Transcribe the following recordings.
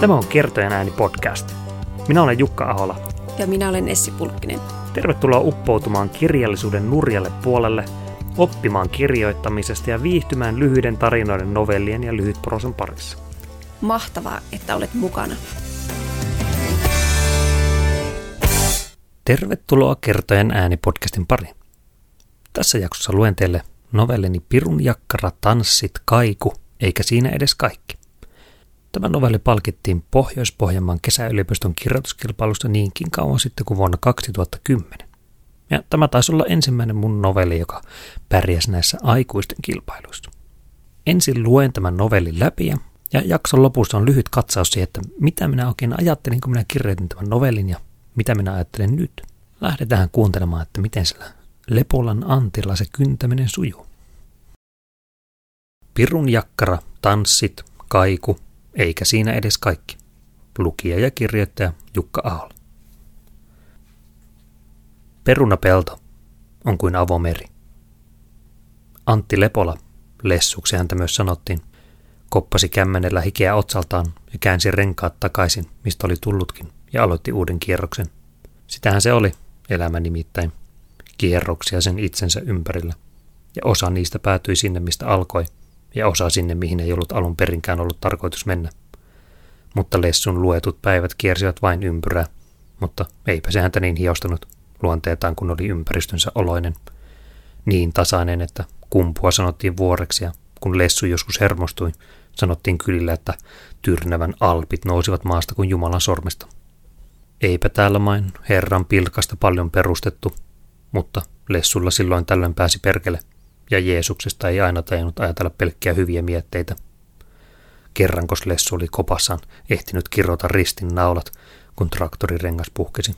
Tämä on Kertojen ääni podcast. Minä olen Jukka Ahola. Ja minä olen Essi Pulkkinen. Tervetuloa uppoutumaan kirjallisuuden nurjalle puolelle, oppimaan kirjoittamisesta ja viihtymään lyhyiden tarinoiden, novellien ja lyhytprosan parissa. Mahtavaa, että olet mukana. Tervetuloa Kertojen ääni podcastin pariin. Tässä jaksossa luen teille novellini Pirun jakkara, tanssit, kaiku, eikä siinä edes kaikki. Tämä novelli palkittiin Pohjois-Pohjanmaan kesäyliopiston kirjoituskilpailusta niinkin kauan sitten kuin vuonna 2010. Ja tämä taisi olla ensimmäinen mun novelli, joka pärjäsi näissä aikuisten kilpailuissa. Ensin luen tämän novellin läpi ja, ja jakson lopussa on lyhyt katsaus siihen, että mitä minä oikein ajattelin, kun minä kirjoitin tämän novellin ja mitä minä ajattelen nyt. Lähdetään kuuntelemaan, että miten sillä Lepolan Antilla se kyntäminen sujuu. Pirun jakkara, tanssit, kaiku, eikä siinä edes kaikki. Lukija ja kirjoittaja Jukka Ahola. Perunapelto on kuin avomeri. Antti Lepola, lessuksi häntä myös sanottiin, koppasi kämmenellä hikeä otsaltaan ja käänsi renkaat takaisin, mistä oli tullutkin, ja aloitti uuden kierroksen. Sitähän se oli, elämä nimittäin, kierroksia sen itsensä ympärillä, ja osa niistä päätyi sinne, mistä alkoi, ja osa sinne, mihin ei ollut alun perinkään ollut tarkoitus mennä. Mutta Lessun luetut päivät kiersivät vain ympyrää, mutta eipä se häntä niin hiostanut luonteetaan, kun oli ympäristönsä oloinen. Niin tasainen, että kumpua sanottiin vuoreksi ja kun Lessu joskus hermostui, sanottiin kylillä, että tyrnävän alpit nousivat maasta kuin Jumalan sormesta. Eipä täällä main Herran pilkasta paljon perustettu, mutta Lessulla silloin tällöin pääsi perkele – Jeesuksesta ei aina tajunnut ajatella pelkkiä hyviä mietteitä. Kerrankos Lessu oli kopassaan ehtinyt kirrota ristin naulat, kun traktorirengas puhkesi.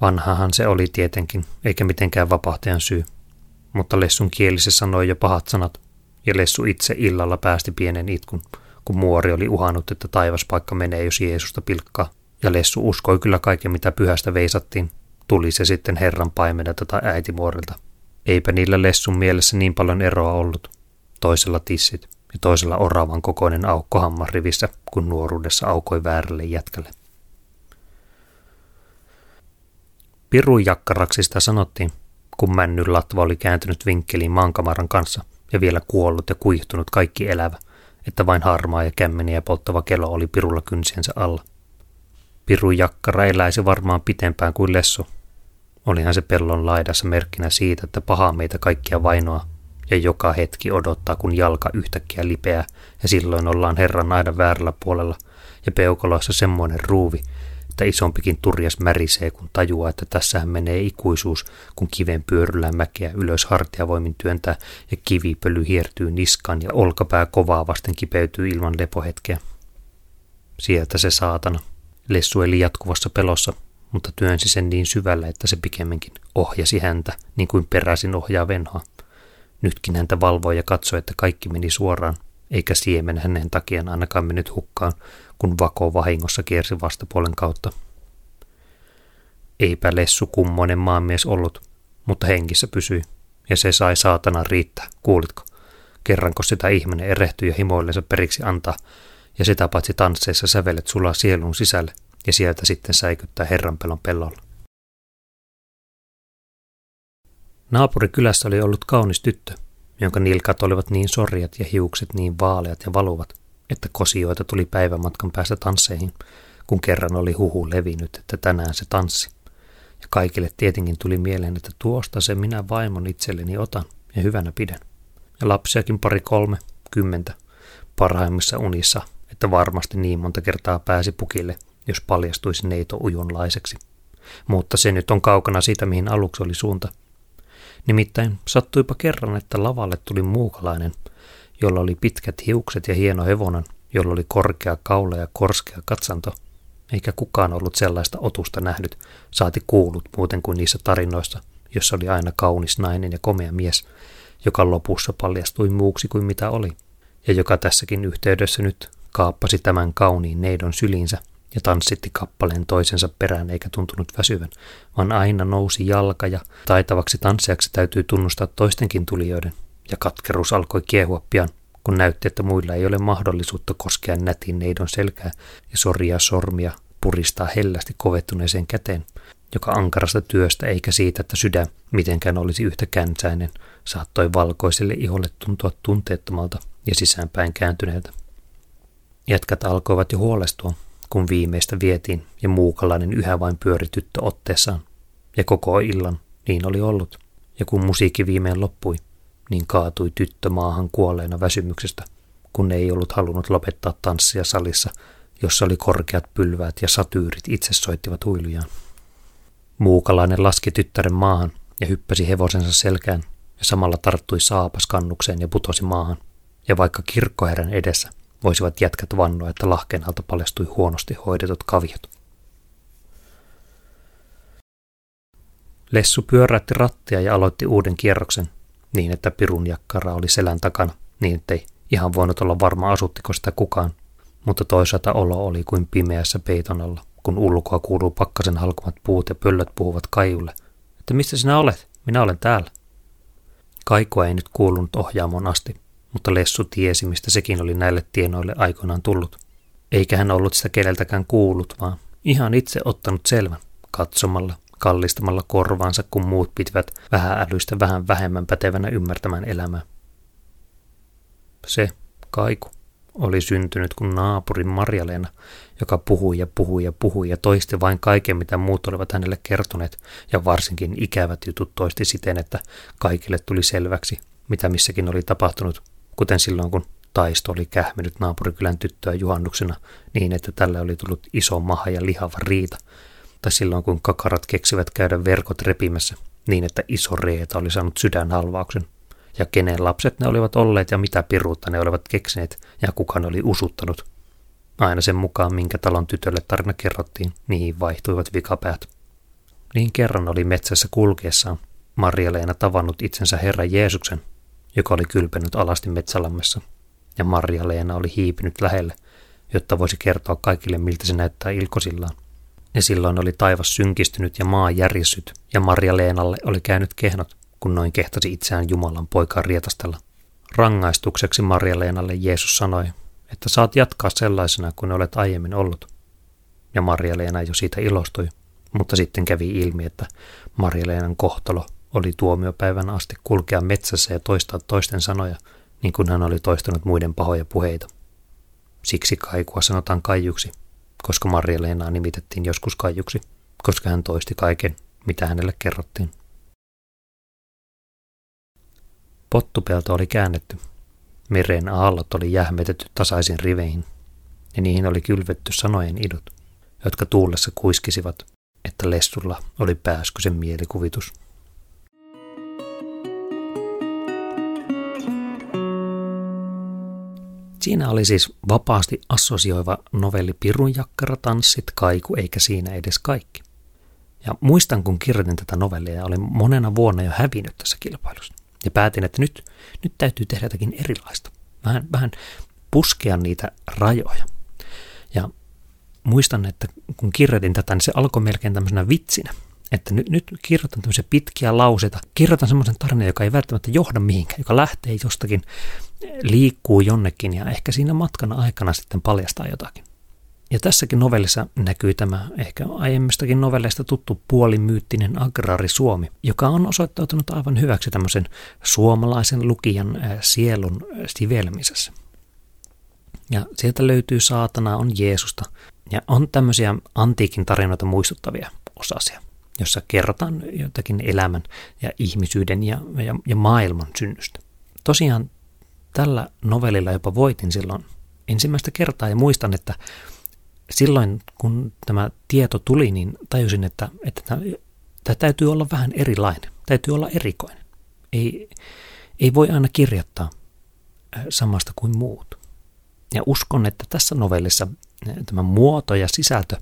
Vanhahan se oli tietenkin, eikä mitenkään vapahtajan syy. Mutta Lessun kielise sanoi jo pahat sanat, ja Lessu itse illalla päästi pienen itkun, kun muori oli uhannut, että taivaspaikka menee, jos Jeesusta pilkkaa. Ja Lessu uskoi kyllä kaiken, mitä pyhästä veisattiin, tuli se sitten Herran paimenelta tai äitimuorilta. Eipä niillä lessun mielessä niin paljon eroa ollut. Toisella tissit ja toisella oravan kokoinen aukko hammasrivissä, kun nuoruudessa aukoi väärälle jätkälle. Pirujakkaraksi sitä sanottiin, kun männyn latva oli kääntynyt vinkkeliin maankamaran kanssa ja vielä kuollut ja kuihtunut kaikki elävä, että vain harmaa ja kämmeni ja polttava kelo oli pirulla kynsiensä alla. Pirujakkara eläisi varmaan pitempään kuin lessu, Olihan se pellon laidassa merkkinä siitä, että paha meitä kaikkia vainoa ja joka hetki odottaa, kun jalka yhtäkkiä lipeää ja silloin ollaan Herran aidan väärällä puolella ja peukaloissa semmoinen ruuvi, että isompikin turjas märisee, kun tajuaa, että tässähän menee ikuisuus, kun kiven pyöryllä mäkeä ylös hartiavoimin työntää ja kivipöly hiertyy niskaan ja olkapää kovaa vasten kipeytyy ilman lepohetkeä. Sieltä se saatana. Lessu eli jatkuvassa pelossa, mutta työnsi sen niin syvälle, että se pikemminkin ohjasi häntä, niin kuin peräisin ohjaa venhoa. Nytkin häntä valvoi ja katsoi, että kaikki meni suoraan, eikä siemen hänen takiaan ainakaan mennyt hukkaan, kun vako vahingossa kiersi vastapuolen kautta. Eipä lessu kummoinen maanmies ollut, mutta hengissä pysyi, ja se sai saatana riittää, kuulitko? Kerranko sitä ihminen erehtyi ja himoillensa periksi antaa, ja sitä paitsi tansseissa sävelet sulaa sielun sisälle, ja sieltä sitten säikyttää herranpelon pellolla. Naapurikylässä oli ollut kaunis tyttö, jonka nilkat olivat niin sorjat ja hiukset niin vaaleat ja valuvat, että kosioita tuli päivämatkan päästä tansseihin, kun kerran oli huhu levinnyt, että tänään se tanssi. Ja kaikille tietenkin tuli mieleen, että tuosta se minä vaimon itselleni otan ja hyvänä pidän. Ja lapsiakin pari kolme, kymmentä, parhaimmissa unissa, että varmasti niin monta kertaa pääsi pukille, jos paljastuisi neito ujunlaiseksi. Mutta se nyt on kaukana siitä, mihin aluksi oli suunta. Nimittäin sattuipa kerran, että lavalle tuli muukalainen, jolla oli pitkät hiukset ja hieno hevonen, jolla oli korkea kaula ja korskea katsanto, eikä kukaan ollut sellaista otusta nähnyt, saati kuullut muuten kuin niissä tarinoissa, jossa oli aina kaunis nainen ja komea mies, joka lopussa paljastui muuksi kuin mitä oli, ja joka tässäkin yhteydessä nyt kaappasi tämän kauniin neidon sylinsä ja tanssitti kappaleen toisensa perään eikä tuntunut väsyvän, vaan aina nousi jalka ja taitavaksi tanssijaksi täytyy tunnustaa toistenkin tulijoiden, ja katkeruus alkoi kiehua pian, kun näytti, että muilla ei ole mahdollisuutta koskea nätin neidon selkää ja soria sormia puristaa hellästi kovettuneeseen käteen, joka ankarasta työstä eikä siitä, että sydän mitenkään olisi yhtä känsäinen, saattoi valkoiselle iholle tuntua tunteettomalta ja sisäänpäin kääntyneeltä. Jätkät alkoivat jo huolestua, kun viimeistä vietiin ja muukalainen yhä vain pyöri tyttö otteessaan. Ja koko illan niin oli ollut. Ja kun musiikki viimein loppui, niin kaatui tyttö maahan kuolleena väsymyksestä, kun ei ollut halunnut lopettaa tanssia salissa, jossa oli korkeat pylväät ja satyyrit itse soittivat huilujaan. Muukalainen laski tyttären maahan ja hyppäsi hevosensa selkään ja samalla tarttui saapas kannukseen ja putosi maahan. Ja vaikka kirkkoherran edessä voisivat jätkät vannoa, että lahkeen alta paljastui huonosti hoidetut kaviot. Lessu pyöräytti rattia ja aloitti uuden kierroksen, niin että pirun jakkara oli selän takana, niin ettei ihan voinut olla varma asuttiko sitä kukaan, mutta toisaalta olo oli kuin pimeässä peiton alla, kun ulkoa kuuluu pakkasen halkumat puut ja pöllöt puhuvat Kaijulle, että mistä sinä olet, minä olen täällä. Kaikua ei nyt kuulunut ohjaamon asti, mutta Lessu tiesi, mistä sekin oli näille tienoille aikoinaan tullut. Eikä hän ollut sitä keneltäkään kuullut, vaan ihan itse ottanut selvän, katsomalla, kallistamalla korvaansa, kun muut pitivät vähän älystä vähän vähemmän pätevänä ymmärtämään elämää. Se, Kaiku, oli syntynyt kuin naapurin Marjaleena, joka puhui ja puhui ja puhui ja toisti vain kaiken, mitä muut olivat hänelle kertoneet, ja varsinkin ikävät jutut toisti siten, että kaikille tuli selväksi, mitä missäkin oli tapahtunut, kuten silloin kun taisto oli kähminyt naapurikylän tyttöä juhannuksena niin, että tälle oli tullut iso maha ja lihava riita, tai silloin kun kakarat keksivät käydä verkot repimässä niin, että iso reeta oli saanut sydänhalvauksen, ja kenen lapset ne olivat olleet ja mitä piruutta ne olivat keksineet ja kuka ne oli usuttanut. Aina sen mukaan, minkä talon tytölle tarina kerrottiin, niihin vaihtuivat vikapäät. Niin kerran oli metsässä kulkeessaan Maria-Leena tavannut itsensä Herra Jeesuksen, joka oli kylpenyt alasti metsälammessa, ja Maria-Leena oli hiipinyt lähelle, jotta voisi kertoa kaikille, miltä se näyttää ilkosillaan. Ja silloin oli taivas synkistynyt ja maa järjessyt, ja Maria-Leenalle oli käynyt kehnot, kun noin kehtasi itseään Jumalan poikaa rietastella. Rangaistukseksi Maria-Leenalle Jeesus sanoi, että saat jatkaa sellaisena kuin olet aiemmin ollut. Ja Maria-Leena jo siitä ilostui, mutta sitten kävi ilmi, että Maria-Leenan kohtalo oli tuomiopäivän asti kulkea metsässä ja toistaa toisten sanoja, niin kuin hän oli toistanut muiden pahoja puheita. Siksi kaikua sanotaan kaijuksi, koska Maria-Leenaa nimitettiin joskus kaijuksi, koska hän toisti kaiken, mitä hänelle kerrottiin. Pottupelto oli käännetty. Meren aallot oli jähmetetty tasaisin riveihin, ja niihin oli kylvetty sanojen idut, jotka tuulessa kuiskisivat, että Lessulla oli pääskysen mielikuvitus. Siinä oli siis vapaasti assosioiva novelli Pirunjakkara, tanssit, kaiku, eikä siinä edes kaikki. Ja muistan, kun kirjoitin tätä novellia ja olin monena vuonna jo hävinnyt tässä kilpailussa. Ja päätin, että nyt, nyt täytyy tehdä jotakin erilaista. Vähän, vähän puskea niitä rajoja. Ja muistan, että kun kirjoitin tätä, niin se alkoi melkein tämmöisenä vitsinä. Että nyt, nyt kirjoitan tämmöisiä pitkiä lauseita. Kirjoitan semmoisen tarinan, joka ei välttämättä johda mihinkään, joka lähtee jostakin, liikkuu jonnekin ja ehkä siinä matkan aikana sitten paljastaa jotakin. Ja tässäkin novellissa näkyy tämä ehkä aiemmistakin novelleista tuttu puolimyyttinen agraari Suomi, joka on osoittautunut aivan hyväksi tämmöisen suomalaisen lukijan sielun sivelmisessä. Ja sieltä löytyy saatana, on Jeesusta ja on tämmöisiä antiikin tarinoita muistuttavia osasia, jossa kerrotaan jotakin elämän ja ihmisyyden ja, ja, ja maailman synnystä. Tosiaan tällä novellilla jopa voitin silloin ensimmäistä kertaa ja muistan, että silloin kun tämä tieto tuli, niin tajusin, että, että tämä, tämä täytyy olla vähän erilainen, täytyy olla erikoinen. Ei, ei voi aina kirjoittaa äh, samasta kuin muut. Ja uskon, että tässä novellissa äh, tämä muoto ja sisältö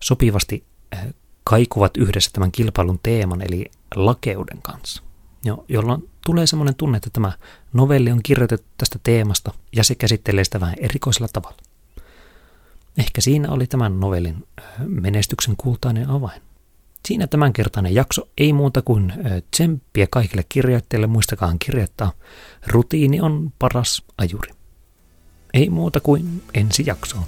sopivasti äh, kaikuvat yhdessä tämän kilpailun teeman, eli lakeuden kanssa, jo, jolloin tulee semmoinen tunne, että tämä novelli on kirjoitettu tästä teemasta ja se käsittelee sitä vähän erikoisella tavalla. Ehkä siinä oli tämän novellin menestyksen kultainen avain. Siinä tämänkertainen jakso ei muuta kuin tsemppiä kaikille kirjoittajille, muistakaa kirjoittaa. Rutiini on paras ajuri. Ei muuta kuin ensi jaksoon.